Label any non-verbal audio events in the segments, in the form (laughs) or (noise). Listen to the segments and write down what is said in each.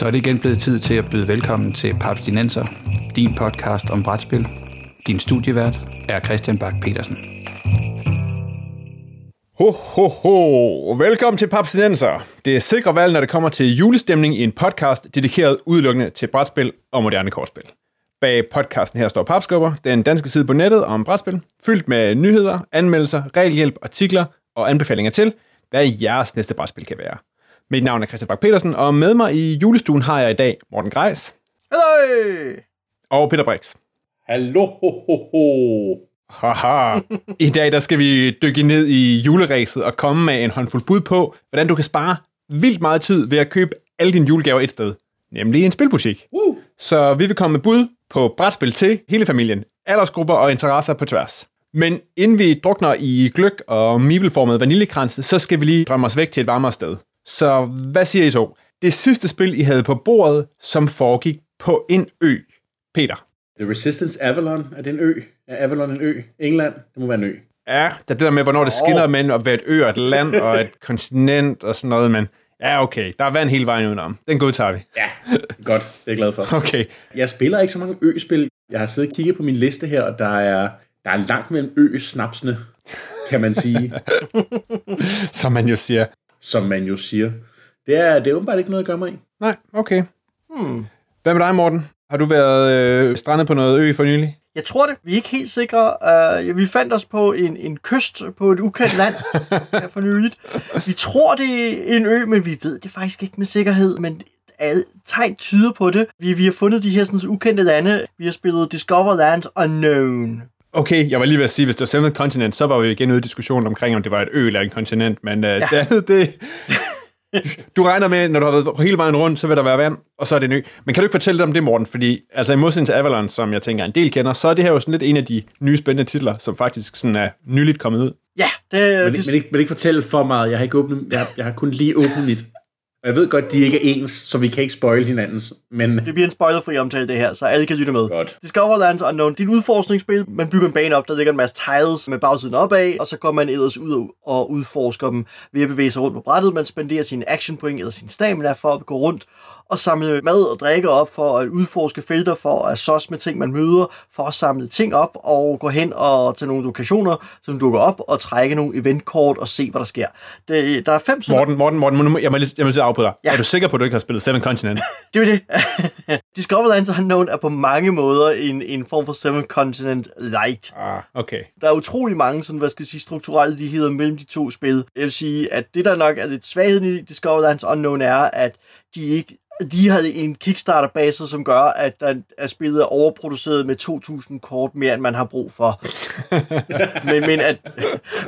Så er det igen blevet tid til at byde velkommen til Papstinenser, din podcast om brætspil. Din studievært er Christian Bak petersen Ho, ho, ho. Velkommen til Papstinenser. Det er sikre valg, når det kommer til julestemning i en podcast dedikeret udelukkende til brætspil og moderne kortspil. Bag podcasten her står Papskubber, den danske side på nettet om brætspil, fyldt med nyheder, anmeldelser, regelhjælp, artikler og anbefalinger til, hvad jeres næste brætspil kan være. Mit navn er Christian Bak petersen og med mig i julestuen har jeg i dag Morten Greis Hej! og Peter Brix. Hallo. Haha. I dag der skal vi dykke ned i juleræset og komme med en håndfuld bud på, hvordan du kan spare vildt meget tid ved at købe alle dine julegaver et sted, nemlig en spilbutik. Uh. Så vi vil komme med bud på brætspil til hele familien, aldersgrupper og interesser på tværs. Men inden vi drukner i gløk og mibelformet vaniljekranse, så skal vi lige drømme os væk til et varmere sted. Så hvad siger I så? Det sidste spil, I havde på bordet, som foregik på en ø. Peter. The Resistance Avalon, er det en ø? Er Avalon en ø? England? Det må være en ø. Ja, det er det der med, hvornår det skiller mellem at være et ø og et land og et (laughs) kontinent og sådan noget, men ja, okay, der er vand hele vejen udenom. Den godtager vi. Ja, godt. Det er jeg glad for. (laughs) Okay, Jeg spiller ikke så mange ø-spil. Jeg har siddet og kigget på min liste her, og der er, der er langt mellem ø-snapsene, kan man sige, (laughs) som man jo siger. Som man jo siger. Det er, det er åbenbart ikke noget at gøre mig i. Nej, okay. Hmm. Hvad med dig, Morten? Har du været øh, strandet på noget ø for nylig? Jeg tror det. Vi er ikke helt sikre. Uh, vi fandt os på en, en kyst på et ukendt land (laughs) her for nyligt. Vi tror, det er en ø, men vi ved det faktisk ikke med sikkerhed. Men tegn tyder på det. Vi, vi har fundet de her sådan, ukendte lande. Vi har spillet Discover Lands Unknown. Okay, jeg var lige ved at sige, hvis det var Seventh Continent, så var vi igen ude i diskussionen omkring, om det var et ø eller en kontinent, men øh, ja. det andet, det... (laughs) Du regner med, når du har været hele vejen rundt, så vil der være vand, og så er det ø. Men kan du ikke fortælle lidt om det, Morten? Fordi altså, i modsætning til Avalon, som jeg tænker en del kender, så er det her jo sådan lidt en af de nye spændende titler, som faktisk sådan er nyligt kommet ud. Ja, det, Men, det, men, ikke, men ikke fortælle for meget. Jeg har, ikke åbnet, jeg, jeg har kun lige åbnet mit. Og jeg ved godt, de ikke er ens, så vi kan ikke spoil hinandens. Men det bliver en spoilerfri omtale, det her, så alle kan lytte med. godt. Discover Lands Unknown. Det er et udforskningsspil. Man bygger en bane op, der ligger en masse tiles med bagsiden opad, og så går man ellers ud og udforsker dem ved at bevæge sig rundt på brættet. Man spenderer sine action point eller sin stamina for at gå rundt og samle mad og drikke op for at udforske felter, for at sås med ting, man møder, for at samle ting op og gå hen og til nogle lokationer, som dukker op, og trække nogle eventkort og se, hvad der sker. Det, der er fem sådan Morten, Morten, Morten, jeg må lige, jeg må lige afbryde dig. Ja. Er du sikker på, at du ikke har spillet Seven Continent? (laughs) Det er det. (laughs) Discover Lands Unknown er på mange måder en, en form for Seven Continent Light. ah, okay. Der er utrolig mange sådan, hvad skal jeg sige, strukturelle ligheder mellem de to spil. Jeg vil sige, at det der nok er lidt svagheden i Discover Lands Unknown er, at de ikke de havde en Kickstarter-base, som gør, at der er spillet er overproduceret med 2.000 kort mere, end man har brug for. (laughs) men, men, at,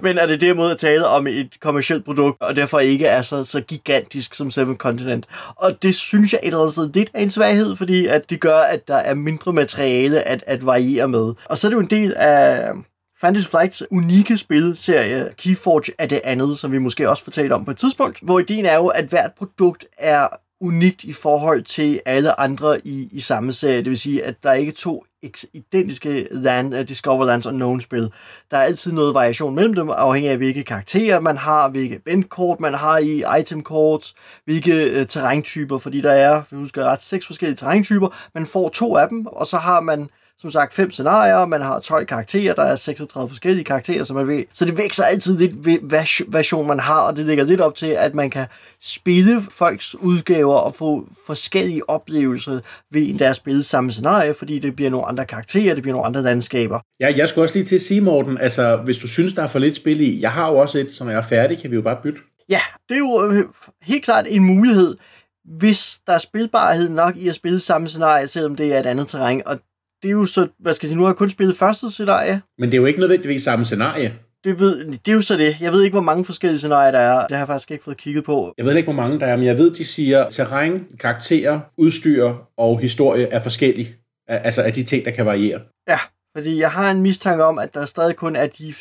men at det derimod er tale om et kommersielt produkt, og derfor ikke er så, så gigantisk som Seven Continent. Og det synes jeg et eller andet sted lidt er en svaghed, fordi at det gør, at der er mindre materiale at, at variere med. Og så er det jo en del af Fantasy Flights unikke spilserie, Keyforge er det andet, som vi måske også får talt om på et tidspunkt, hvor ideen er jo, at hvert produkt er unikt i forhold til alle andre i, i samme serie. Det vil sige, at der er ikke to identiske land, uh, Discover Lands Unknown spil. Der er altid noget variation mellem dem, afhængig af hvilke karakterer man har, hvilke eventkort man har i, itemkorts, hvilke uh, terræntyper, fordi der er, hvis jeg husker ret, seks forskellige terræntyper. Man får to af dem, og så har man som sagt fem scenarier, man har 12 karakterer, der er 36 forskellige karakterer, så man ved. Så det vækser altid lidt ved, hvad version man har, og det ligger lidt op til, at man kan spille folks udgaver og få forskellige oplevelser ved en deres spille samme scenarie, fordi det bliver nogle andre karakterer, det bliver nogle andre landskaber. Ja, jeg skulle også lige til at sige, Morten, altså hvis du synes, der er for lidt spil i, jeg har jo også et, som er færdig, kan vi jo bare bytte. Ja, det er jo øh, helt klart en mulighed, hvis der er spilbarhed nok i at spille samme scenarie, selvom det er et andet terræn, og det er jo så, hvad skal jeg sige, nu har jeg kun spillet første scenarie, Men det er jo ikke nødvendigvis samme scenarie. det, ved, det er jo så det. Jeg ved ikke, hvor mange forskellige scenarier der er. Det har jeg faktisk ikke fået kigget på. Jeg ved ikke, hvor mange der er, men jeg ved, de siger, terræn, karakterer, udstyr og historie er forskellige. Al- Altså af de ting, der kan variere. Ja, fordi jeg har en mistanke om, at der stadig kun er de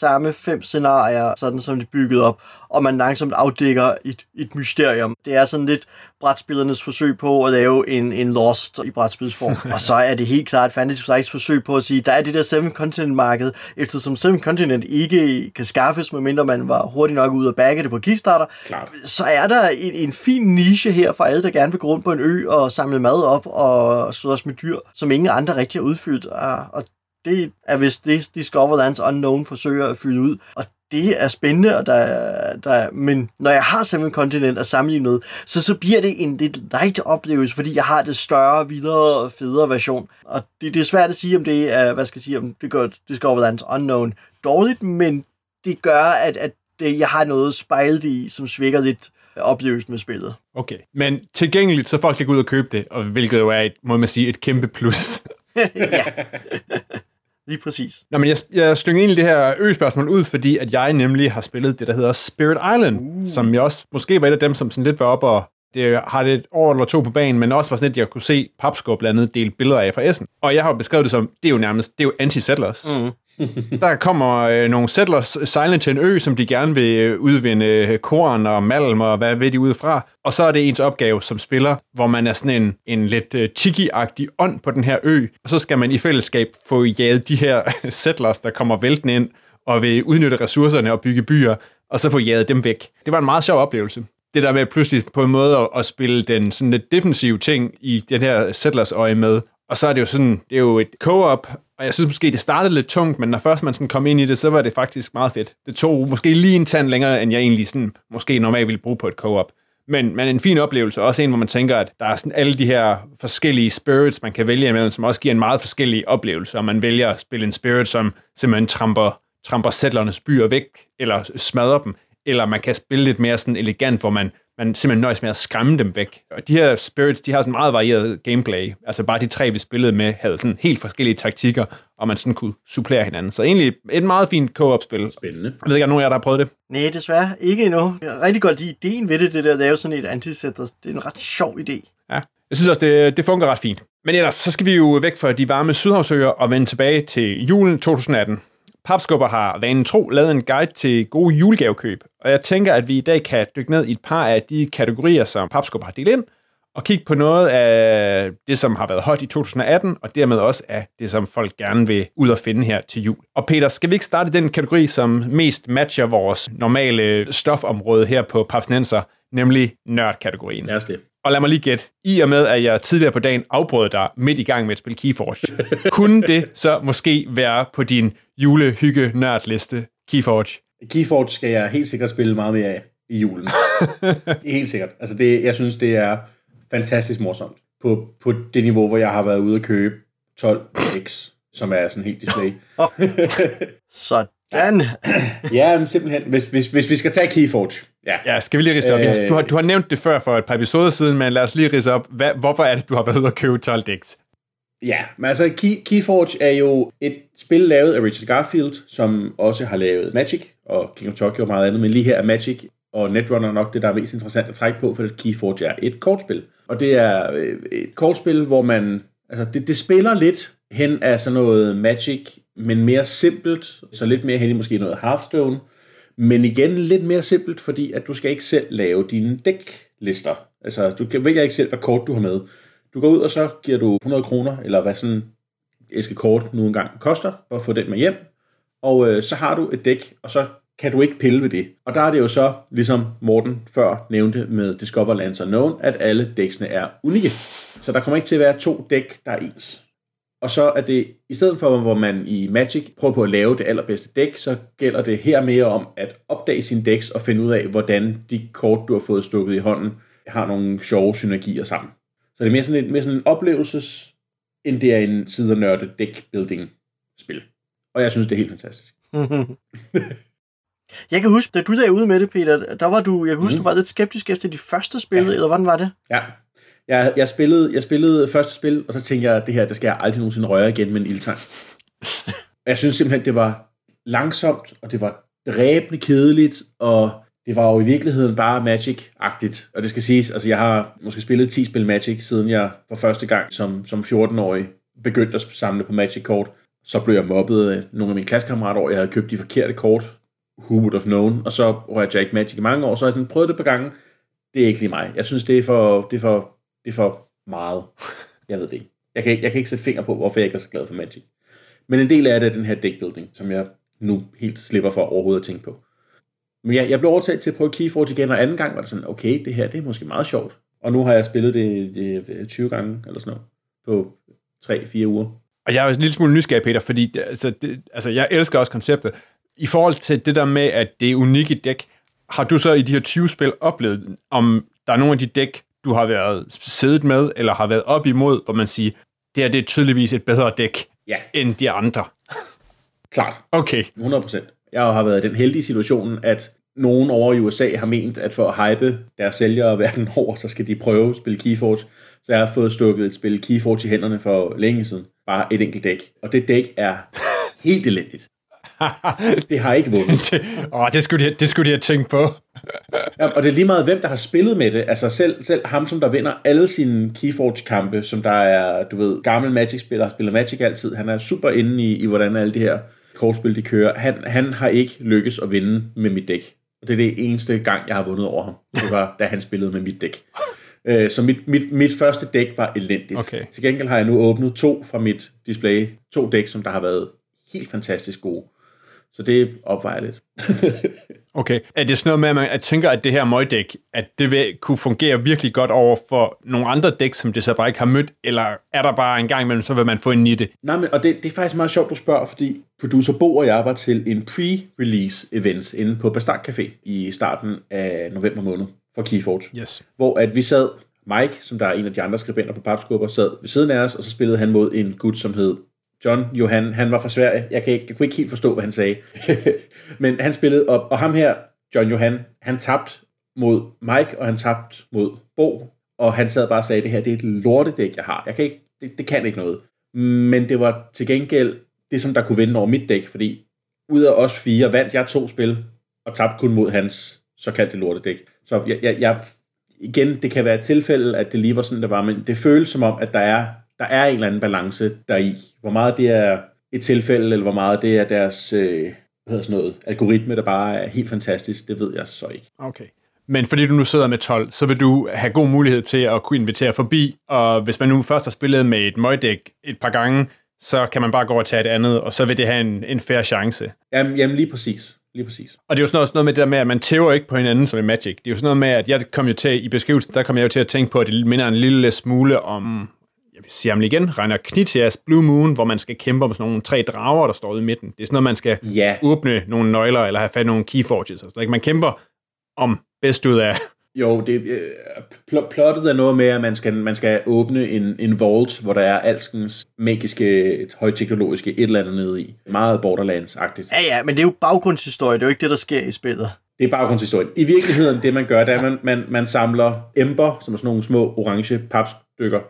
samme fem scenarier, sådan som de er bygget op, og man langsomt afdækker et, et mysterium. Det er sådan lidt brætspillernes forsøg på at lave en, en Lost i brætspilsform. (laughs) og så er det helt klart Fantasy Flights forsøg på at sige, der er det der Seven Continent marked, eftersom Seven Continent ikke kan skaffes, medmindre man var hurtigt nok ud og bagge det på Kickstarter, Klart. så er der en, en fin niche her for alle, der gerne vil gå rundt på en ø og samle mad op og slås med dyr, som ingen andre rigtig har udfyldt. Og, og det er vist det, Discoverlands Unknown forsøger at fylde ud. Og det er spændende, og der, der, men når jeg har Seven Continent at sammenligne med, så, så bliver det en lidt light oplevelse, fordi jeg har det større, videre og federe version. Og det, det er svært at sige, om det er, hvad skal jeg sige, om det gør Discoverlands Unknown dårligt, men det gør, at, at det, jeg har noget spejlet i, som svækker lidt oplevelsen med spillet. Okay. Men tilgængeligt, så folk kan gå ud og købe det, og hvilket jo er, et, må man sige, et kæmpe plus. (laughs) ja. (laughs) Lige præcis. Nå, men jeg, jeg slynger egentlig det her ø-spørgsmål ud, fordi at jeg nemlig har spillet det, der hedder Spirit Island, uh. som jeg også måske var et af dem, som sådan lidt var op og det har det et år eller to på banen, men også var sådan, at jeg kunne se Papskov blandt andet dele billeder af fra Essen. Og jeg har beskrevet det som, det er jo nærmest, det er jo anti-settlers. Mm. (laughs) der kommer øh, nogle settlers sejlende til en ø, som de gerne vil øh, udvinde øh, korn og malm og hvad ved de udefra. Og så er det ens opgave som spiller, hvor man er sådan en, en lidt øh, agtig ånd på den her ø. Og så skal man i fællesskab få jaget de her (laughs) settlers, der kommer væltende ind og vil udnytte ressourcerne og bygge byer, og så få jaget dem væk. Det var en meget sjov oplevelse det der med pludselig på en måde at, at spille den sådan lidt defensive ting i den her Settlers øje med. Og så er det jo sådan, det er jo et co-op, og jeg synes måske, det startede lidt tungt, men når først man sådan kom ind i det, så var det faktisk meget fedt. Det tog måske lige en tand længere, end jeg egentlig sådan, måske normalt ville bruge på et co-op. Men, men en fin oplevelse, også en, hvor man tænker, at der er sådan alle de her forskellige spirits, man kan vælge imellem, som også giver en meget forskellig oplevelse, og man vælger at spille en spirit, som simpelthen tramper, tramper sætlernes byer væk, eller smadrer dem, eller man kan spille lidt mere sådan elegant, hvor man, man simpelthen nøjes med at skræmme dem væk. Og de her spirits, de har sådan meget varieret gameplay. Altså bare de tre, vi spillede med, havde sådan helt forskellige taktikker, og man sådan kunne supplere hinanden. Så egentlig et meget fint co-op-spil. Spændende. Jeg ved ikke, om nogen af jer, der har prøvet det? Nej, desværre ikke endnu. Jeg er rigtig godt lide ideen ved det, det der at lave sådan et anti Det er en ret sjov idé. Ja, jeg synes også, det, det fungerer ret fint. Men ellers, så skal vi jo væk fra de varme sydhavsøer og vende tilbage til julen 2018. Papskubber har vanen tro lavet en guide til gode julegavekøb, og jeg tænker, at vi i dag kan dykke ned i et par af de kategorier, som Papskubber har delt ind, og kigge på noget af det, som har været hot i 2018, og dermed også af det, som folk gerne vil ud og finde her til jul. Og Peter, skal vi ikke starte den kategori, som mest matcher vores normale stofområde her på Papsnenser, nemlig nørdkategorien? Lad os det. Og lad mig lige gætte, i og med, at jeg tidligere på dagen afbrød dig midt i gang med at spille Keyforge, kunne det så måske være på din julehygge nørdliste Keyforge? Keyforge skal jeg helt sikkert spille meget mere af i julen. (laughs) helt sikkert. Altså det, jeg synes, det er fantastisk morsomt. På, på det niveau, hvor jeg har været ude at købe 12 X, som er sådan helt display. (laughs) Sådan. (clears throat) ja, men simpelthen, hvis, hvis, hvis vi skal tage Keyforge. Ja. Ja, skal vi lige rise op? Øh, du, har, du har nævnt det før for et par episoder siden, men lad os lige rise op. Hvad, hvorfor er det, du har været ude at købe 12 decks? Ja, men altså Key, Keyforge er jo et spil lavet af Richard Garfield, som også har lavet Magic og King of Tokyo og meget andet, men lige her er Magic og Netrunner nok det, der er mest interessant at trække på, for Keyforge er et kortspil. Og det er øh, et kortspil, hvor man, altså det, det spiller lidt hen af sådan noget Magic, men mere simpelt, så lidt mere hen i måske noget Hearthstone, men igen lidt mere simpelt, fordi at du skal ikke selv lave dine dæklister. Altså, du kan vælge ikke selv, hvad kort du har med. Du går ud, og så giver du 100 kroner, eller hvad sådan æske kort nu engang koster, for at få den med hjem. Og øh, så har du et dæk, og så kan du ikke pille ved det. Og der er det jo så, ligesom Morten før nævnte med Discover Lands Unknown, at alle dæksene er unikke. Så der kommer ikke til at være to dæk, der er ens. Og så er det, i stedet for hvor man i Magic prøver på at lave det allerbedste dæk, så gælder det her mere om at opdage sin dæks og finde ud af, hvordan de kort, du har fået stukket i hånden, har nogle sjove synergier sammen. Så det er mere sådan en, mere sådan en oplevelses, end det er en side nørde deck building spil. Og jeg synes, det er helt fantastisk. (laughs) jeg kan huske, da du der ude med det, Peter, der var du, jeg kan huske, mm. du var lidt skeptisk efter de første spil, ja. eller hvordan var det? Ja, jeg, jeg, spillede, jeg spillede første spil, og så tænkte jeg, at det her, det skal jeg aldrig nogensinde røre igen med en ildtang. (laughs) jeg synes simpelthen, det var langsomt, og det var dræbende kedeligt, og det var jo i virkeligheden bare Magic-agtigt. Og det skal siges, altså jeg har måske spillet 10 spil Magic, siden jeg for første gang som, som 14-årig begyndte at samle på Magic-kort. Så blev jeg mobbet af nogle af mine klassekammerater over, jeg havde købt de forkerte kort, who would have known, og så rører jeg ikke Magic i mange år, så har jeg sådan prøvet det på gange. Det er ikke lige mig. Jeg synes, det er for, det er for, det er for meget. Jeg ved det ikke. Jeg kan, jeg kan ikke sætte finger på, hvorfor jeg ikke er så glad for Magic. Men en del af det er den her deckbuilding, som jeg nu helt slipper for overhovedet at tænke på. Men jeg, jeg blev overtaget til at prøve Keyforge igen, og anden gang var det sådan, okay, det her det er måske meget sjovt. Og nu har jeg spillet det, det 20 gange eller sådan noget på 3-4 uger. Og jeg er jo en lille smule nysgerrig, Peter, fordi det, altså, det, altså, jeg elsker også konceptet. I forhold til det der med, at det er unikke dæk, har du så i de her 20 spil oplevet, om der er nogle af de dæk, du har været siddet med, eller har været op imod, hvor man siger, det her det er tydeligvis et bedre dæk Ja, end de andre. klart. Okay. 100%. Jeg har været i den heldige situation, at nogen over i USA har ment, at for at hype deres sælgere verden (laughs) over, så skal de prøve at spille Keyforge. Så jeg har fået stukket et spil Keyforge i hænderne for længe siden. Bare et enkelt dæk. Og det dæk er (laughs) helt elendigt. (laughs) Det har ikke vundet. det, åh, det, skulle de, det skulle de have tænkt på. Ja, og det er lige meget, hvem der har spillet med det. Altså selv, selv ham, som der vinder alle sine Keyforge-kampe, som der er, du ved, gammel Magic-spiller, har spillet Magic altid. Han er super inde i, i hvordan alle de her kortspil, de kører. Han, han har ikke lykkes at vinde med mit dæk. Og det er det eneste gang, jeg har vundet over ham. Det var, da han spillede med mit dæk. Øh, Så mit, mit, mit første dæk var elendigt. Okay. Til gengæld har jeg nu åbnet to fra mit display. To dæk, som der har været helt fantastisk gode. Så det opvejer lidt. (laughs) Okay. Er det sådan noget med, at man at tænker, at det her møgdæk, at det vil kunne fungere virkelig godt over for nogle andre dæk, som det så bare ikke har mødt, eller er der bare en gang imellem, så vil man få en i det? Nej, men, og det, det er faktisk meget sjovt, du spørger, fordi producer Bo og jeg var til en pre-release event inde på Bastard Café i starten af november måned for Keyforge. Yes. Hvor at vi sad, Mike, som der er en af de andre skribenter på Papskubber, sad ved siden af os, og så spillede han mod en gut, som hed John Johan. Han var fra Sverige. Jeg, kan ikke, jeg kunne ikke helt forstå, hvad han sagde. (laughs) Men han spillede op, og ham her, John Johan, han tabte mod Mike, og han tabte mod Bo, og han sad bare og sagde, det her det er et lortedæk, jeg har. Jeg kan ikke, det, det kan ikke noget. Men det var til gengæld det, som der kunne vinde over mit dæk, fordi ud af os fire vandt jeg to spil, og tabte kun mod hans såkaldte lortedæk. Så jeg, jeg, jeg, igen, det kan være et tilfælde, at det lige var sådan, det var, men det føles som om, at der er, der er en eller anden balance deri. Hvor meget det er et tilfælde, eller hvor meget det er deres øh, hvad hedder sådan noget, algoritme, der bare er helt fantastisk, det ved jeg så ikke. Okay. Men fordi du nu sidder med 12, så vil du have god mulighed til at kunne invitere forbi, og hvis man nu først har spillet med et møgdæk et par gange, så kan man bare gå og tage et andet, og så vil det have en, en fair chance. Jamen, jamen lige præcis. Lige præcis. Og det er jo sådan noget, sådan noget med det der med, at man tæver ikke på hinanden som i Magic. Det er jo sådan noget med, at jeg kom jo til, i beskrivelsen, der kom jeg jo til at tænke på, at det minder en lille smule om, jeg vil sige ham lige igen, Reiner Knitias Blue Moon, hvor man skal kæmpe om sådan nogle tre drager, der står ude i midten. Det er sådan noget, man skal Ja, åbne nogle nøgler, eller have fat i nogle keyforges. Og sådan noget. Man kæmper om bedst ud af jo, det, øh, pl- plottet er noget med, at man skal, man skal åbne en, en vault, hvor der er alskens magiske, højteknologiske et eller andet nede i. Meget Borderlands-agtigt. Ja, ja, men det er jo baggrundshistorie, det er jo ikke det, der sker i spillet. Det er baggrundshistorien. I virkeligheden, det man gør, det er, at man, man, man samler ember, som er sådan nogle små orange papstykker.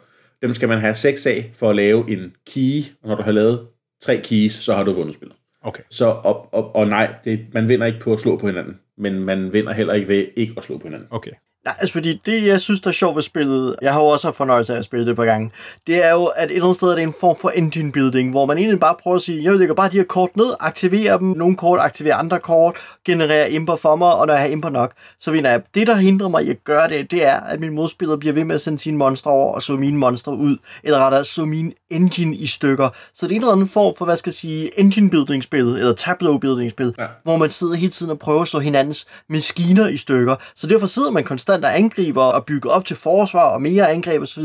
Dem skal man have seks af for at lave en key, og når du har lavet tre keys, så har du vundet spillet. Okay. Så, og, og, og nej, det, man vinder ikke på at slå på hinanden, men man vinder heller ikke ved ikke at slå på hinanden. Okay. Nej, altså fordi det, jeg synes, der er sjovt ved spillet, jeg har jo også haft fornøjelse af at spille det et par gange, det er jo, at et eller andet sted er det en form for engine building, hvor man egentlig bare prøver at sige, jeg lægger bare de her kort ned, aktiverer dem, nogle kort aktiverer andre kort, genererer imper for mig, og når jeg har imper nok, så vinder jeg. Det, der hindrer mig i at gøre det, det er, at min modspiller bliver ved med at sende sine monstre over og så mine monstre ud, eller rettere så min engine i stykker. Så det er en eller anden form for, hvad skal jeg sige, engine building spil, eller tableau building spil, Ja. ja. hvor man sidder hele tiden og prøver at slå hinandens maskiner i stykker. Så derfor sidder man konstant og angriber og bygger op til forsvar og mere angreb osv.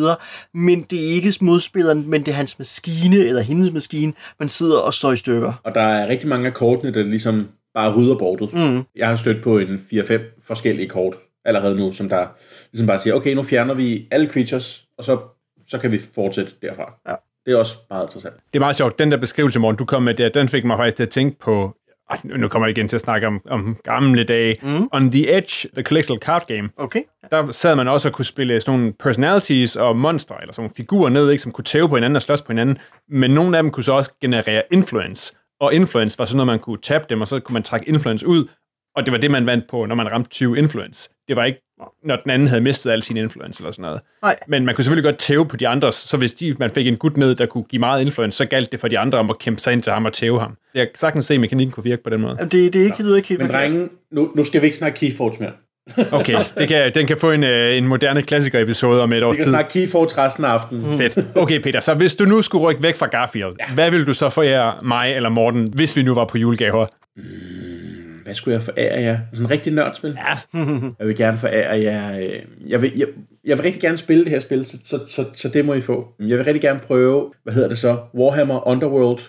Men det er ikke modspilleren, men det er hans maskine eller hendes maskine, man sidder og slår i stykker. Og der er rigtig mange af kortene, der ligesom bare rydder bordet. Mm. Jeg har stødt på en 4-5 forskellige kort allerede nu, som der ligesom bare siger, okay, nu fjerner vi alle creatures, og så, så kan vi fortsætte derfra. Ja. Det er også meget interessant. Det er meget sjovt. Den der beskrivelse, Morten, du kom med der, den fik mig faktisk til at tænke på... Nu nu kommer jeg igen til at snakke om, om gamle dage. Mm. On the Edge, The Collectible Card Game, Okay. der sad man også og kunne spille sådan nogle personalities og monstre, eller sådan nogle figurer ned, ikke, som kunne tæve på hinanden og slås på hinanden. Men nogle af dem kunne så også generere influence. Og influence var sådan noget, man kunne tabe dem, og så kunne man trække influence ud, Og det var det, man vandt på, når man ramte 20 influence. Det var ikke, når den anden havde mistet al sin influence eller sådan noget. Nej. Men man kunne selvfølgelig godt tæve på de andre, så hvis de, man fik en gut ned, der kunne give meget influence, så galt det for de andre om at kæmpe sig ind til ham og tæve ham. Jeg kan sagtens se, at mekanikken kunne virke på den måde. Jamen, det, det er ikke, det lyder ikke helt Men forkert. drenge, nu, nu skal vi ikke snakke Keyforge mere. (laughs) Okay, det kan, den kan få en, øh, en moderne klassiker-episode om et års Vi kan tid. snakke Keyforge resten af aftenen. Mm. Fedt. Okay, Peter, så hvis du nu skulle rykke væk fra Garfield, ja. hvad ville du så forære mig eller Morten, hvis vi nu var på julegaver? Hvad skulle jeg forære jer? Sådan en rigtig nørdspil? Ja. (laughs) Jeg vil gerne forære jer... øh, Jeg vil, jeg, jeg vil rigtig gerne spille det her spil, så, så, så, så det må I få. Jeg vil rigtig gerne prøve, hvad hedder det så? Warhammer Underworld,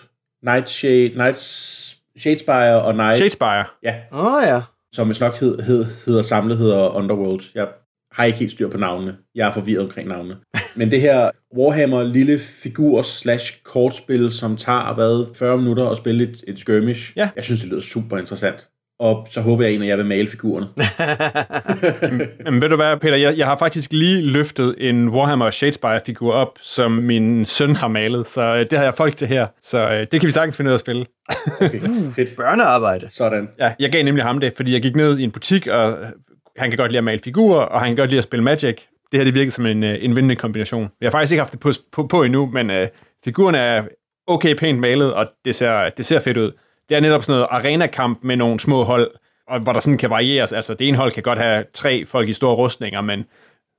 Nightshade, Nights, Shadespire og Night, Shadespire. ja, Åh oh, ja. som vist nok hed, hed, hedder samlet hedder Underworld. Jeg har ikke helt styr på navnene. Jeg er forvirret omkring navnene. (laughs) Men det her Warhammer lille figur slash kortspil, som tager hvad, 40 minutter at spille et, et skirmish. Ja. Jeg synes, det lyder super interessant. Og så håber jeg en af jer vil male figurerne. (laughs) Jamen, ved du hvad, Peter, jeg, jeg har faktisk lige løftet en Warhammer Shadespire-figur op, som min søn har malet, så øh, det har jeg folk til her. Så øh, det kan vi sagtens finde ud af at spille. Okay, (laughs) fedt. Børnearbejde. Sådan. Ja, jeg gav nemlig ham det, fordi jeg gik ned i en butik, og øh, han kan godt lide at male figurer, og han kan godt lide at spille Magic. Det her, det virkede som en, en vindende kombination. Jeg har faktisk ikke haft det på, på, på endnu, men øh, figurerne er okay pænt malet, og det ser, det ser fedt ud. Det er netop sådan noget arena-kamp med nogle små hold, og hvor der sådan kan varieres. Altså, det ene hold kan godt have tre folk i store rustninger, men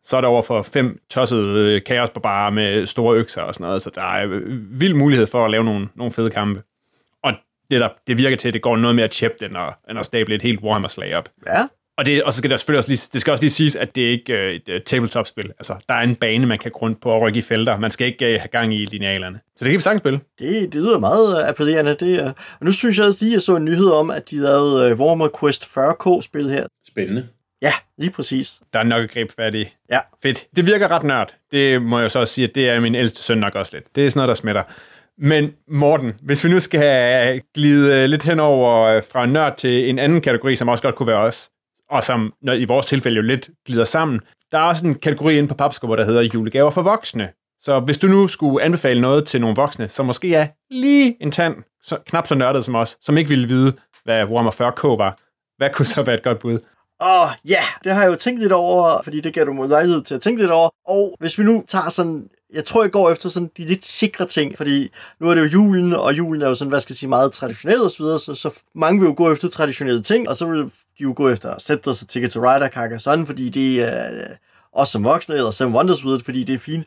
så er der over for fem tossede øh, kaosbarbarer med store økser og sådan noget, så der er øh, vild mulighed for at lave nogle, nogle fede kampe. Og det, der, det virker til, at det går noget mere tjept, end at, end at stable et helt Warhammer-slag op. Ja. Og, det, og så skal der selvfølgelig også lige, det skal også lige siges, at det er ikke øh, et uh, tabletop-spil. Altså, der er en bane, man kan rundt på og rykke i felter. Man skal ikke uh, have gang i linealerne. Så det kan vi sagtens spille. Det, det lyder meget øh, appellerende. Det, er- og nu synes jeg også lige, at jeg så en nyhed om, at de lavede uh, Warhammer Quest 40K-spil her. Spændende. Ja, lige præcis. Der er nok et greb fat i. Ja. Fedt. Det virker ret nørd. Det må jeg så også sige, at det er min ældste søn nok også lidt. Det er sådan noget, der smitter. Men Morten, hvis vi nu skal glide øh, lidt henover øh, fra nørd til en anden kategori, som også godt kunne være os, og som når, i vores tilfælde jo lidt glider sammen, der er også en kategori inde på papskubber, der hedder julegaver for voksne. Så hvis du nu skulle anbefale noget til nogle voksne, som måske er lige en tand, så, knap så nørdet som os, som ikke ville vide, hvad Warhammer 40K var, hvad kunne så være et godt bud? Åh, oh, ja, det har jeg jo tænkt lidt over, fordi det gav du mig lejlighed til at tænke lidt over. Og hvis vi nu tager sådan, jeg tror, jeg går efter sådan de lidt sikre ting, fordi nu er det jo julen, og julen er jo sådan, hvad skal jeg sige, meget traditionel og så videre, så, så mange vil jo gå efter traditionelle ting, og så vil de jo gå efter sætte og Ticket to Ride og Carcassonne, fordi det er øh, også som voksne, eller Seven Wonders fordi det er fint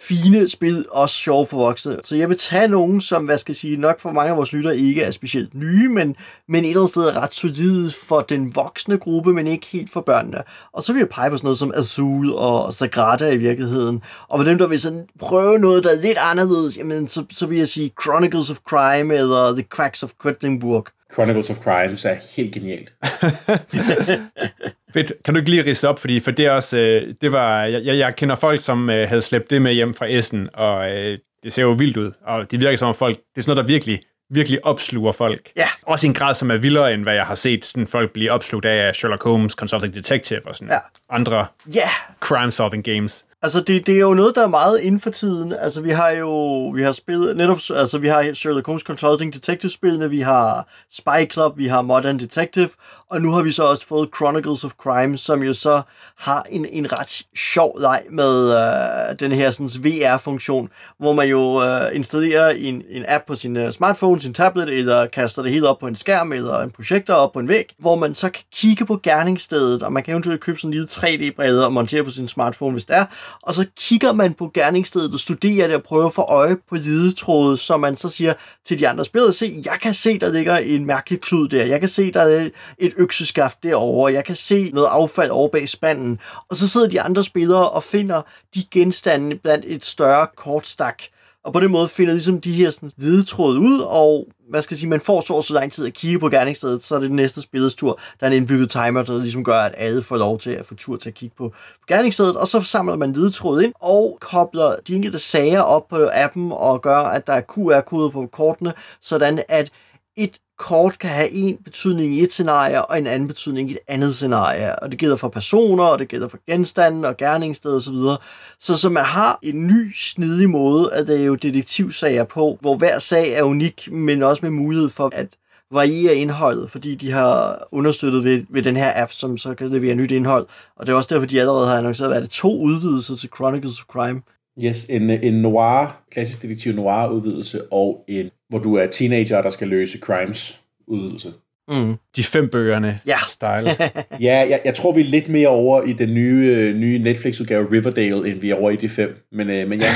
fine spil, også sjove for voksne. Så jeg vil tage nogen, som, hvad skal jeg sige, nok for mange af vores lyttere ikke er specielt nye, men, men et eller andet sted er ret solide for den voksne gruppe, men ikke helt for børnene. Og så vil jeg pege på sådan noget som Azul og Sagrada i virkeligheden. Og for dem, der vil sådan prøve noget, der er lidt anderledes, jamen, så, så vil jeg sige Chronicles of Crime eller The Cracks of Quedlinburg. Chronicles of Crimes er helt genialt. (laughs) Fedt. Kan du ikke lige ridse op, fordi for det er også, øh, det var, jeg, jeg- jeg kender folk, som øh, havde slæbt det med hjem fra Essen, og øh, det ser jo vildt ud, og det virker som om folk, det er sådan noget, der virkelig, virkelig opsluger folk. Ja. Også i en grad, som er vildere, end hvad jeg har set sådan folk blive opslugt af Sherlock Holmes, Consulting Detective og sådan Ja. andre Ja, crime-solving games. Altså, det, det er jo noget, der er meget inden for tiden. Altså, vi har jo, vi har spillet, netop, altså, vi har Sherlock Holmes Consulting Detective-spillene, vi har Spy Club, vi har Modern Detective, og nu har vi så også fået Chronicles of Crime, som jo så har en, en ret sjov leg med øh, den her sådan, VR-funktion, hvor man jo øh, installerer en, en app på sin øh, smartphone, sin tablet, eller kaster det helt op på en skærm, eller en projektor op på en væg, hvor man så kan kigge på gerningsstedet, og man kan eventuelt købe sådan en lille 3D-brille og montere på sin smartphone, hvis det er, og så kigger man på gerningsstedet og studerer det og prøver at få øje på ledetrådet, så man så siger til de andre spillere, se, jeg kan se, der ligger en mærkelig klud der, jeg kan se, der er et økseskaft derovre, jeg kan se noget affald over bag spanden, og så sidder de andre spillere og finder de genstande blandt et større kortstak, og på den måde finder ligesom de her sådan, ledetråde ud, og hvad skal jeg sige, man får så så lang tid at kigge på gerningsstedet, så er det den næste spillets tur. Der er en indbygget timer, der ligesom gør, at alle får lov til at få tur til at kigge på, gerningsstedet, og så samler man ledetrådet ind og kobler de enkelte sager op på appen og gør, at der er QR-koder på kortene, sådan at et kort kan have en betydning i et scenarie, og en anden betydning i et andet scenarie. Og det gælder for personer, og det gælder for genstande og gerningssted osv. Så, så, så man har en ny, snedig måde at det er jo detektivsager på, hvor hver sag er unik, men også med mulighed for, at variere indholdet, fordi de har understøttet ved, ved den her app, som så kan levere nyt indhold. Og det er også derfor, de allerede har annonceret, at det to udvidelser til Chronicles of Crime. Yes, en, en noir, klassisk detektiv noir udvidelse, og en, hvor du er teenager, der skal løse crimes udvidelse. Mm. De fem bøgerne Ja. style. (laughs) Ja, jeg, jeg tror, vi er lidt mere over i den nye, øh, nye Netflix-udgave Riverdale, end vi er over i de fem. Men, øh, men ja,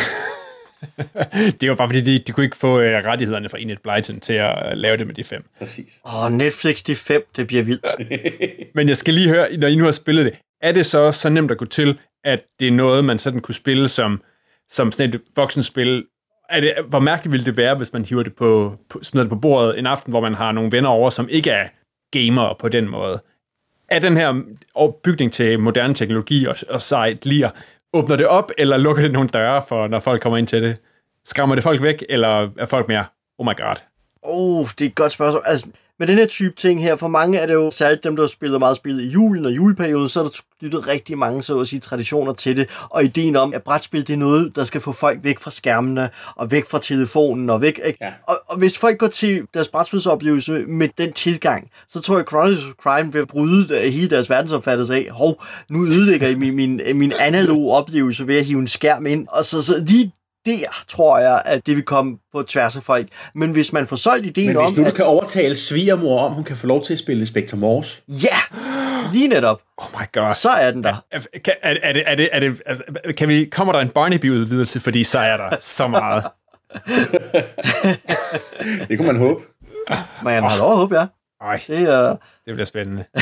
(laughs) det jo bare fordi, de, de kunne ikke få øh, rettighederne fra Enid Blyton til at øh, lave det med de fem. præcis. Åh, Netflix de fem, det bliver vildt. (laughs) Men jeg skal lige høre, når I nu har spillet det, er det så så nemt at gå til, at det er noget, man sådan kunne spille som, som sådan et voksenspil? Er det, hvor mærkeligt ville det være, hvis man hiver det på, på, smider det på bordet en aften, hvor man har nogle venner over, som ikke er gamere på den måde? Er den her opbygning til moderne teknologi og, og sejt lir, åbner det op, eller lukker det nogle døre for, når folk kommer ind til det? Skræmmer det folk væk, eller er folk mere, oh my god? Oh, det er et godt spørgsmål. Altså, med den her type ting her, for mange er det jo særligt dem, der spiller meget spillet i julen og juleperioden, så er der knyttet rigtig mange så at sige, traditioner til det. Og ideen om, at brætspil det er noget, der skal få folk væk fra skærmene, og væk fra telefonen, og væk... Ikke? Ja. Og, og, hvis folk går til deres brætspilsoplevelse med den tilgang, så tror jeg, at Chronicles of Crime vil bryde øh, hele deres verdensopfattelse af, hov, nu ødelægger I min, min, min analoge oplevelse ved at hive en skærm ind. Og så, så lige der tror jeg, at det vil komme på tværs af folk. Men hvis man får solgt ideen Men om, hvis nu du at, kan overtale svigermor om, hun kan få lov til at spille Spectre Morse. ja, lige netop, Oh my god. så er den der. Er, kan- er, er, det, er, det, er det, kan vi, kommer der en Barnaby-udvidelse, fordi så er der så meget. (laughs) Det kunne man håbe. Men har lov at håbe, ja. Ej, Det er, det bliver spændende. (laughs)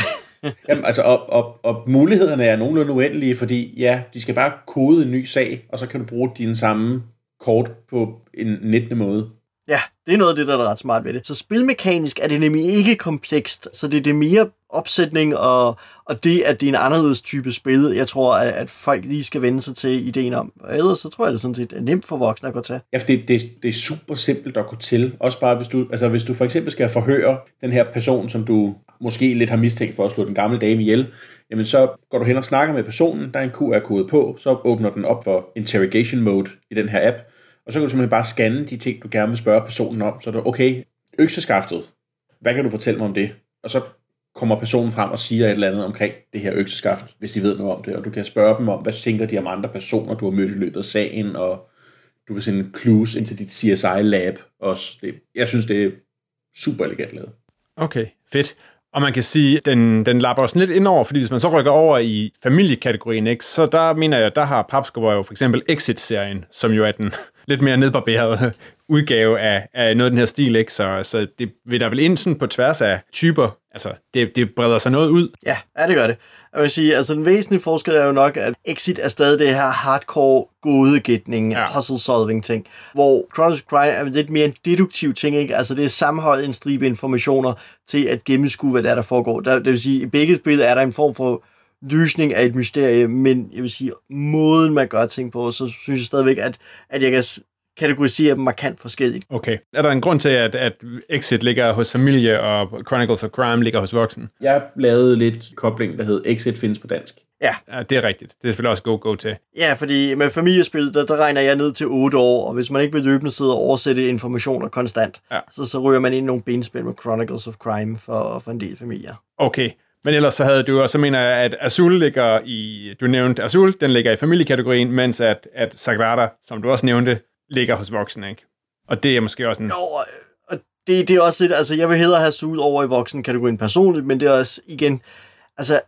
Jamen, altså, og, og, og mulighederne er nogenlunde uendelige, fordi ja, de skal bare kode en ny sag, og så kan du bruge dine samme kort på en 19. måde. ja, det er noget af det, der er ret smart ved det. Så spilmekanisk er det nemlig ikke komplekst, så det er det mere opsætning og, og det, at det er en anderledes type spil, jeg tror, at, at folk lige skal vende sig til ideen om. Og ellers så tror jeg, det er sådan set er nemt for voksne at gå til. Ja, for det, det, det er super simpelt at gå til. Også bare, hvis du, altså, hvis du for eksempel skal forhøre den her person, som du måske lidt har mistænkt for at slå den gamle dame ihjel, jamen så går du hen og snakker med personen, der er en QR-kode på, så åbner den op for interrogation mode i den her app, og så kan du simpelthen bare scanne de ting, du gerne vil spørge personen om. Så er du, okay, økseskaftet, hvad kan du fortælle mig om det? Og så kommer personen frem og siger et eller andet omkring det her økseskaft, hvis de ved noget om det, og du kan spørge dem om, hvad tænker de om andre personer, du har mødt i løbet af sagen, og du kan sende clues ind til dit CSI-lab også. Det, jeg synes, det er super elegant lavet. Okay, fedt. Og man kan sige, den, den lapper også lidt indover, fordi hvis man så rykker over i familiekategorien, ikke, så der mener jeg, der har Papskubber jo for eksempel Exit-serien, som jo er den (laughs) lidt mere nedbarberede (laughs) udgave af, af noget af den her stil, ikke? Så, så det vil der vel ind sådan på tværs af typer. Altså, det, det breder sig noget ud. Ja, ja, det gør det. Jeg vil sige, altså den væsentlige forskel er jo nok, at Exit er stadig det her hardcore gådegætning, Ja. ja. puzzle-solving ting, hvor Chronicles of Crime er lidt mere en deduktiv ting, ikke? Altså det er sammenholdt en stribe informationer til at gennemskue, hvad der er, der foregår. Der, det vil sige, i begge spil er der en form for løsning af et mysterie, men jeg vil sige, måden man gør ting på, så synes jeg stadigvæk, at, at jeg kan kategorisere dem markant forskelligt. Okay. Er der en grund til, at, at Exit ligger hos familie, og Chronicles of Crime ligger hos voksen? Jeg lavede lidt kobling, der hed Exit findes på dansk. Ja, Ja, det er rigtigt. Det er selvfølgelig også go, go til. Ja, fordi med familiespil, der, der regner jeg ned til 8 år, og hvis man ikke vil løbende sidde og oversætte informationer konstant, Ja. så, så ryger man ind i nogle benspil med Chronicles of Crime for, for en del familier. Okay. Men ellers så havde du, og så mener jeg, at Azul ligger i, du nævnte Azul, den ligger i familiekategorien, mens at, at Sagrada, som du også nævnte, ligger hos voksne, ikke? Og det er måske også en... Jo, og- det, det er også lidt, altså jeg vil hellere have suget over i voksenkategorien personligt, men det er også igen, altså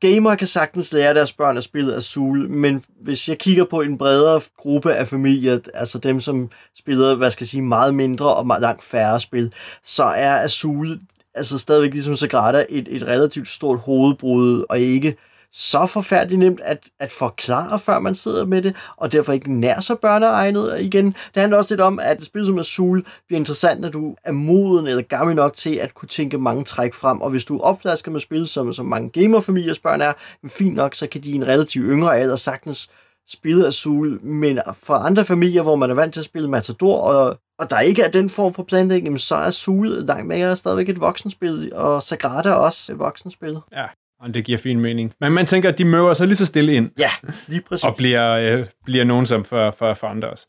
gamere kan sagtens lære deres børn at spille Azul, men hvis jeg kigger på en bredere gruppe af familier, altså dem, som spiller, hvad skal jeg sige, meget mindre og meget langt færre spil, så er Azul altså stadigvæk ligesom Sagrada et, et relativt stort hovedbrud, og ikke så forfærdeligt nemt at, at forklare, før man sidder med det, og derfor ikke nær så børneegnet igen. Det handler også lidt om, at et spil som Azul bliver interessant, når du er moden eller gammel nok til at kunne tænke mange træk frem, og hvis du opflasker med spil, som, som mange gamerfamiliers børn er, men fint nok, så kan de i en relativt yngre alder sagtens spille Azul, men for andre familier, hvor man er vant til at spille Matador, og, og der ikke er den form for planlægning, så er Azul langt mere stadigvæk et voksenspil, og Sagrada også et voksenspil. Ja, og det giver fin mening. Men man tænker, at de møver sig lige så stille ind, Ja, lige præcis. og bliver, øh, bliver nogen som for, for, for andre også.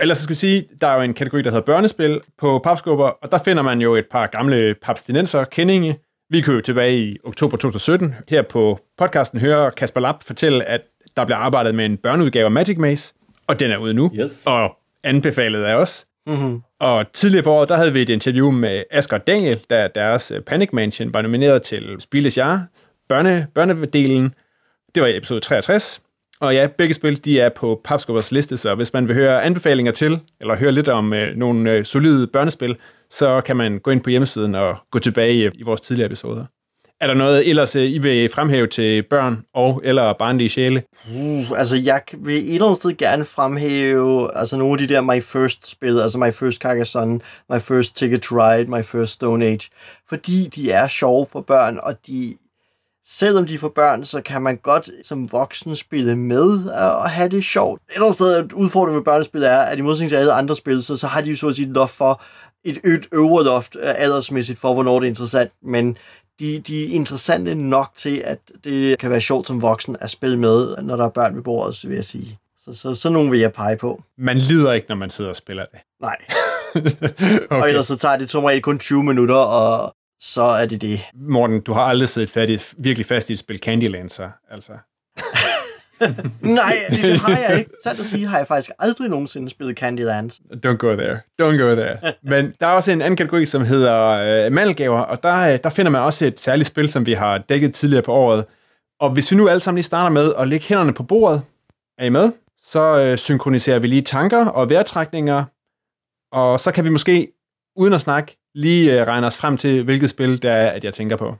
Ellers så skal vi sige, der er jo en kategori, der hedder børnespil på papskubber, og der finder man jo et par gamle papstinenser kendinge. Vi kører jo tilbage i oktober 2017. Her på podcasten hører Kasper Lapp fortælle, at der bliver arbejdet med en børneudgave af Magic Maze, og den er ude nu, Yes. og anbefalet af os. Mm-hmm. Og tidligere på året, der havde vi et interview med Asger og Daniel, da deres Panic Mansion var nomineret til Spilles Jaar, børne, børnedelen. Det var i episode 63. Og ja, begge spil, de er på Papskubbers liste, så hvis man vil høre anbefalinger til, eller høre lidt om øh, nogle øh, solide børnespil, så kan man gå ind på hjemmesiden og gå tilbage i, i vores tidligere episoder. Er der noget ellers, øh, I vil fremhæve til børn og eller barnlige sjæle? Uh, altså, jeg vil et eller andet sted gerne fremhæve altså nogle af de der My First-spil, altså My First Carcassonne, My First Ticket to Ride, My First Stone Age, fordi de er sjove for børn, og de, selvom de for børn, så kan man godt som voksen spille med og have det sjovt. Et eller andet sted, udfordringen med børnespil er, at i modsætning til alle andre spil, så, så har de jo så at sige loft for, et øget øvre loft øh, aldersmæssigt for, hvornår det er interessant, men de, de er interessante nok til, at det kan være sjovt som voksen at spille med, når der er børn ved bordet, så vil jeg sige. Så, så, så nogen vil jeg pege på. Man lider ikke, når man sidder og spiller det. Nej. (laughs) okay. Og ellers så tager det som regel kun 20 minutter, og så er det det. Morten, du har aldrig siddet fat virkelig fast i et spil Candyland, så altså. (laughs) Nej, det, det har jeg ikke. Sandt at sige, har jeg faktisk aldrig nogensinde spillet Candyland. Don't go there. Don't go there. Men der er også en anden kategori, som hedder øh, mandelgaver, og der, øh, der finder man også et særligt spil, som vi har dækket tidligere på året. Og hvis vi nu alle sammen lige starter med at lægge hænderne på bordet, er I med? Så øh, synkroniserer vi lige tanker og vejrtrækninger, og så kan vi måske, uden at snakke, lige øh, regne os frem til, hvilket spil der er, at jeg tænker på.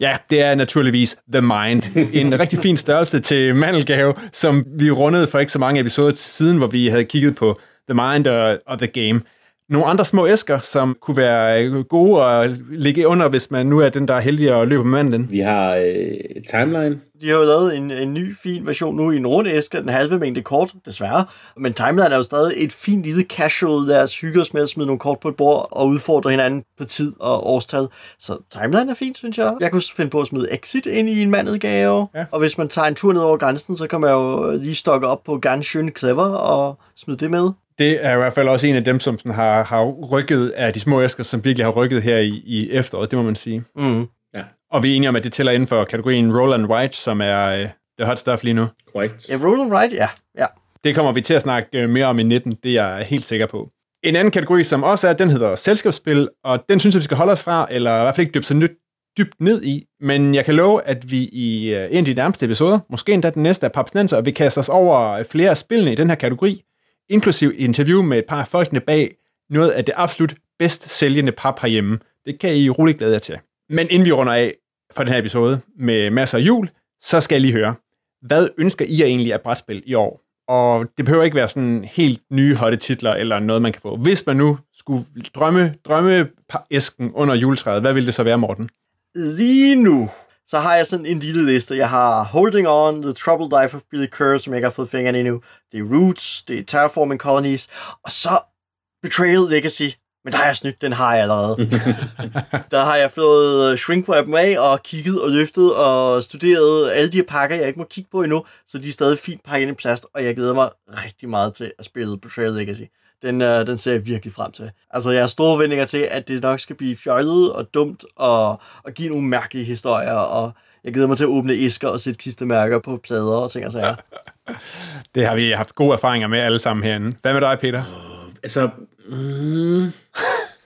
Ja, det er naturligvis The Mind. En (laughs) rigtig fin størrelse til mandelgave, som vi rundede for ikke så mange episoder siden, hvor vi havde kigget på The Mind og, og The Game. Nogle andre små æsker, som kunne være gode at ligge under, hvis man nu er den, der er heldig at løbe på mandlen. Vi har øh, Timeline. De har jo lavet en, en ny, fin version nu i en rund æske, den halve mængde kort, desværre. Men Timeline er jo stadig et fint lille casual, lad os hygge os med at smide nogle kort på et bord og udfordre hinanden på tid og årstal. Så Timeline er fint, synes jeg. Jeg kunne finde på at smide Exit ind i en mandedgave. Ja. Og hvis man tager en tur ned over grænsen, så kan man jo lige stokke op på Ganz schön clever og smide det med. Det er i hvert fald også en af dem, som sådan har, har rykket af de små æsker, som virkelig har rykket her i, i efteråret, det må man sige. Mm. Og vi er enige om, at det tæller inden for kategorien Roll and White, som er uh, the hot stuff lige nu. Korrekt. Ja, Roll and Ride, ja. ja. Det kommer vi til at snakke øh, mere om i 19, det er jeg helt sikker på. En anden kategori, som også er, den hedder selskabsspil, og den synes jeg, vi skal holde os fra, eller i hvert fald ikke dybe så nyt, dybt ned i. Men jeg kan love, at vi i øh, en af de nærmeste episoder, måske endda den næste af Papsnenser, vil kaste os over flere af spillene i den her kategori, inklusiv et interview med et par af folkene bag noget af det absolut bedst sælgende pap herhjemme. Det kan I roligt glæde jer til. Men inden vi runder af for den her episode med masser af jul, så skal jeg lige høre, hvad ønsker I egentlig af brætspil i år? Og det behøver ikke være sådan helt nye hotte titler eller noget, man kan få. Hvis man nu skulle drømme, drømme æsken under juletræet, hvad ville det så være, Morten? Lige nu, så har jeg sådan en lille liste. Jeg har Holding On, The Troubled Life of Billy Kerr, som jeg ikke har fået fingrene endnu. Det er Roots, det er Terraforming Colonies, og så Betrayal Legacy. Men der har jeg snydt, den har jeg allerede. (laughs) der har jeg fået shrinkwrappen af og kigget og løftet og studeret alle de her pakker, jeg ikke må kigge på endnu, så de er stadig fint pakket ind i plast, og jeg glæder mig rigtig meget til at spille Betrayal Legacy. Den, øh, den ser jeg virkelig frem til. Altså, jeg har store forventninger til, at det nok skal blive fjollet og dumt og, og give nogle mærkelige historier, og jeg glæder mig til at åbne æsker og sætte kistemærker på plader og ting og sager. (laughs) Det har vi haft gode erfaringer med alle sammen herinde. Hvad med dig, Peter? Altså, mm,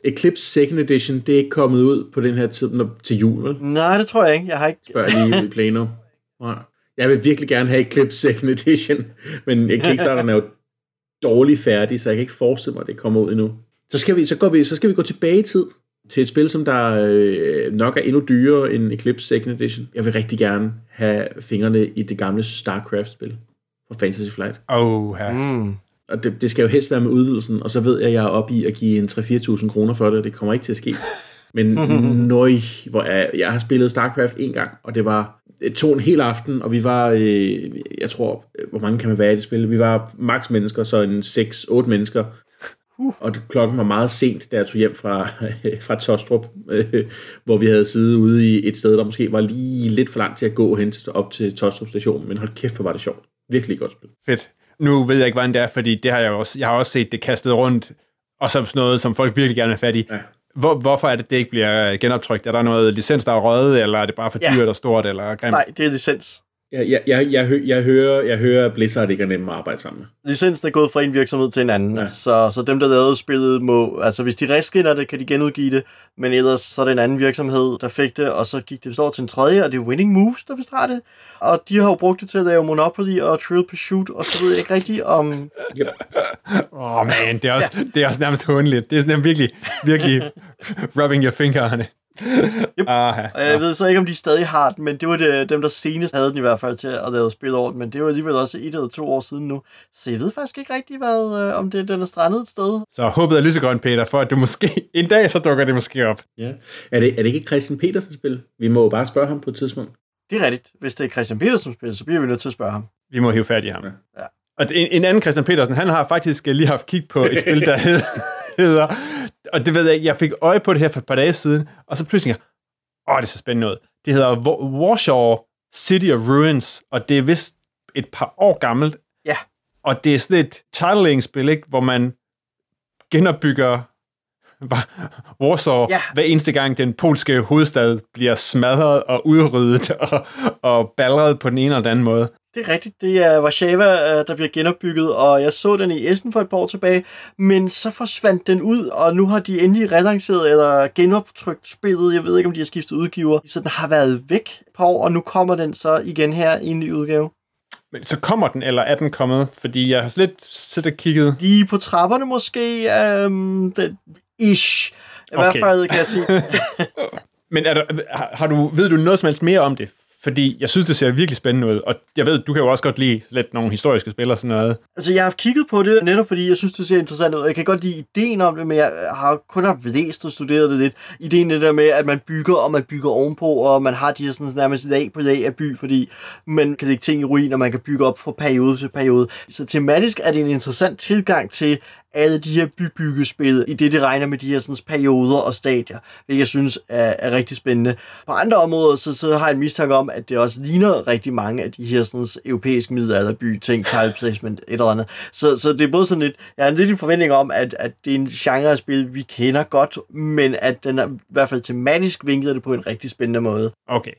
Eclipse Second Edition, det er ikke kommet ud på den her tid når, til jul, vel? Nej, det tror jeg ikke. Jeg har ikke... Spørger lige i Plano. Nej. Jeg vil virkelig gerne have Eclipse Second Edition, men Kickstarteren er jo dårligt færdig, så jeg kan ikke forestille mig, at det kommer ud endnu. Så skal vi, så går vi, så skal vi gå tilbage i tid til et spil, som der øh, nok er endnu dyrere end Eclipse Second Edition. Jeg vil rigtig gerne have fingrene i det gamle StarCraft-spil fra Fantasy Flight. Oh, ja. Mm. Og det, det skal jo helst være med udvidelsen, og så ved jeg, at jeg er oppe i at give en 3-4.000 kroner for det, og det kommer ikke til at ske. Men (laughs) nøj, hvor er, jeg har spillet StarCraft en gang, og det var tog en hel aften, og vi var, øh, jeg tror, hvor mange kan man være i det spil? Vi var maks mennesker, så en 6-8 mennesker. Og det, klokken var meget sent, da jeg tog hjem fra, (laughs) fra Tostrup, øh, hvor vi havde siddet ude i et sted, der måske var lige lidt for langt til at gå hen til, op til Tostrup station. Men hold kæft, hvor var det sjovt. Virkelig godt spil. Fedt. Nu ved jeg ikke, hvordan det er, fordi det har jeg, også, jeg har også set det kastet rundt, og som sådan noget, som folk virkelig gerne vil have fat i. Ja. Hvor, hvorfor er det, det ikke bliver genoptrykt? Er der noget licens, der er røget, eller er det bare for dyrt ja. og stort, eller grimt? Nej, det er licens. Jeg, jeg, jeg, jeg, jeg, hører, jeg hører, at Blizzard ikke er nemme at arbejde sammen med. Licensen er gået fra en virksomhed til en anden, ja. så, så dem, der lavede spillet, må, altså hvis de reskinner det, kan de genudgive det, men ellers så er det en anden virksomhed, der fik det, og så gik det står til en tredje, og det er Winning Moves, der vist har det. Og de har jo brugt det til at lave Monopoly og Trill Pursuit, og så ved jeg ikke rigtigt om... Åh oh, man, det er, også, det er også nærmest håndligt. Det er sådan virkelig, virkelig (laughs) rubbing your finger on it. Yep. Aha, og jeg ved så ikke, om de stadig har den, men det var det, dem, der senest havde den i hvert fald til at lave spil over men det var alligevel også et eller to år siden nu. Så jeg ved faktisk ikke rigtig, hvad, øh, om det, den er strandet et sted. Så håbet er lysegrønt, Peter, for at du måske (laughs) en dag, så dukker det måske op. Ja. Er, det, er det ikke Christian Petersen spil? Vi må jo bare spørge ham på et tidspunkt. Det er rigtigt. Hvis det er Christian Petersen spil, så bliver vi nødt til at spørge ham. Vi må hive fat i ham. Ja. ja. Og en, en anden Christian Petersen, han har faktisk lige haft kig på et spil, der (laughs) hedder og det ved jeg jeg fik øje på det her for et par dage siden, og så pludselig, åh, det er så spændende noget. Det hedder Warsaw City of Ruins, og det er vist et par år gammelt. Ja. Og det er sådan et tiling-spil, ikke, hvor man genopbygger Warsaw ja. hver eneste gang den polske hovedstad bliver smadret og udryddet og, og ballret på den ene eller den anden måde. Det er rigtigt. Det er Warszawa, øh, der bliver genopbygget, og jeg så den i Essen for et par år tilbage, men så forsvandt den ud, og nu har de endelig relanceret eller genoptrykt spillet. Jeg ved ikke, om de har skiftet udgiver. Så den har været væk et par år, og nu kommer den så igen her i en ny udgave. Men så kommer den, eller er den kommet? Fordi jeg har lidt siddet og kigget. De er på trapperne måske. Øhm, den, ish. I okay. hvert fald kan jeg sige. (laughs) Men er der, har, har du, ved du noget som helst mere om det? Fordi jeg synes, det ser virkelig spændende ud, og jeg ved, du kan jo også godt lide lidt nogle historiske spil og sådan noget. Altså, jeg har kigget på det, netop fordi jeg synes, det ser interessant ud. Jeg kan godt lide ideen om det, men jeg har kun har læst og studeret det lidt. Ideen det der med, at man bygger, og man bygger ovenpå, og man har de her sådan nærmest lag på lag af by, fordi man kan lægge ting i ruin, og man kan bygge op fra periode til periode. Så tematisk er det en interessant tilgang til, alle de her bybyggespil, i det det regner med de her sådan, perioder og stadier, hvilket jeg synes er, er rigtig spændende. På andre områder, så, så har jeg en mistanke om, at det også ligner rigtig mange af de her sådan, europæiske middelalderby ting, tile placement, et eller andet. Så, så det er både sådan lidt, jeg har en lidt forventning om, at, at det er en genre af spil, vi kender godt, men at den er i hvert fald tematisk vinklet det på en rigtig spændende måde. Okay,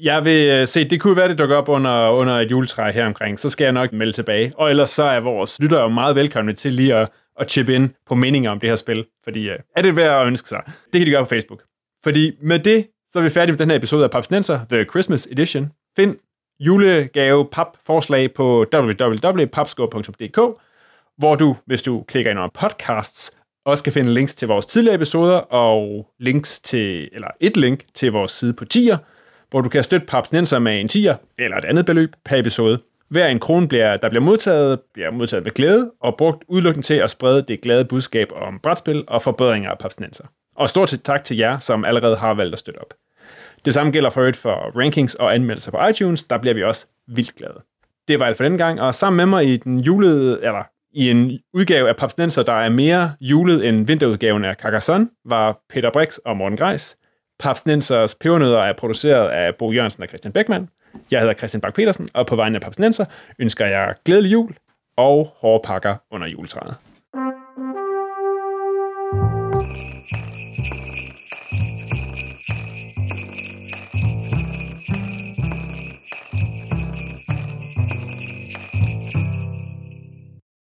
jeg vil øh, se, det kunne være, det dukker op under, under et juletræ her omkring, så skal jeg nok melde tilbage. Og ellers så er vores lyttere jo meget velkomne til lige at at chip ind på meninger om det her spil, fordi øh, er det værd at ønske sig? Det kan de gøre på Facebook. Fordi med det, så er vi færdige med den her episode af Paps Nenser, The Christmas Edition. Find julegave pap forslag på www.papsko.dk, hvor du, hvis du klikker ind under podcasts, også kan finde links til vores tidligere episoder og links til, eller et link til vores side på tier, hvor du kan støtte Paps Nenser med en tier eller et andet beløb per episode. Hver en krone, bliver, der bliver modtaget, bliver modtaget med glæde og brugt udelukkende til at sprede det glade budskab om brætspil og forbedringer af papsnenser. Og stort tak til jer, som allerede har valgt at støtte op. Det samme gælder for øvrigt for rankings og anmeldelser på iTunes, der bliver vi også vildt glade. Det var alt for den gang, og sammen med mig i den julede, eller i en udgave af Papsnenser, der er mere julet end vinterudgaven af Carcassonne, var Peter Brix og Morten Greis. Papsnensers pebernødder er produceret af Bo Jørgensen og Christian Beckmann. Jeg hedder Christian Bak petersen og på vegne af Papsnenser ønsker jeg glædelig jul og hårde pakker under juletræet.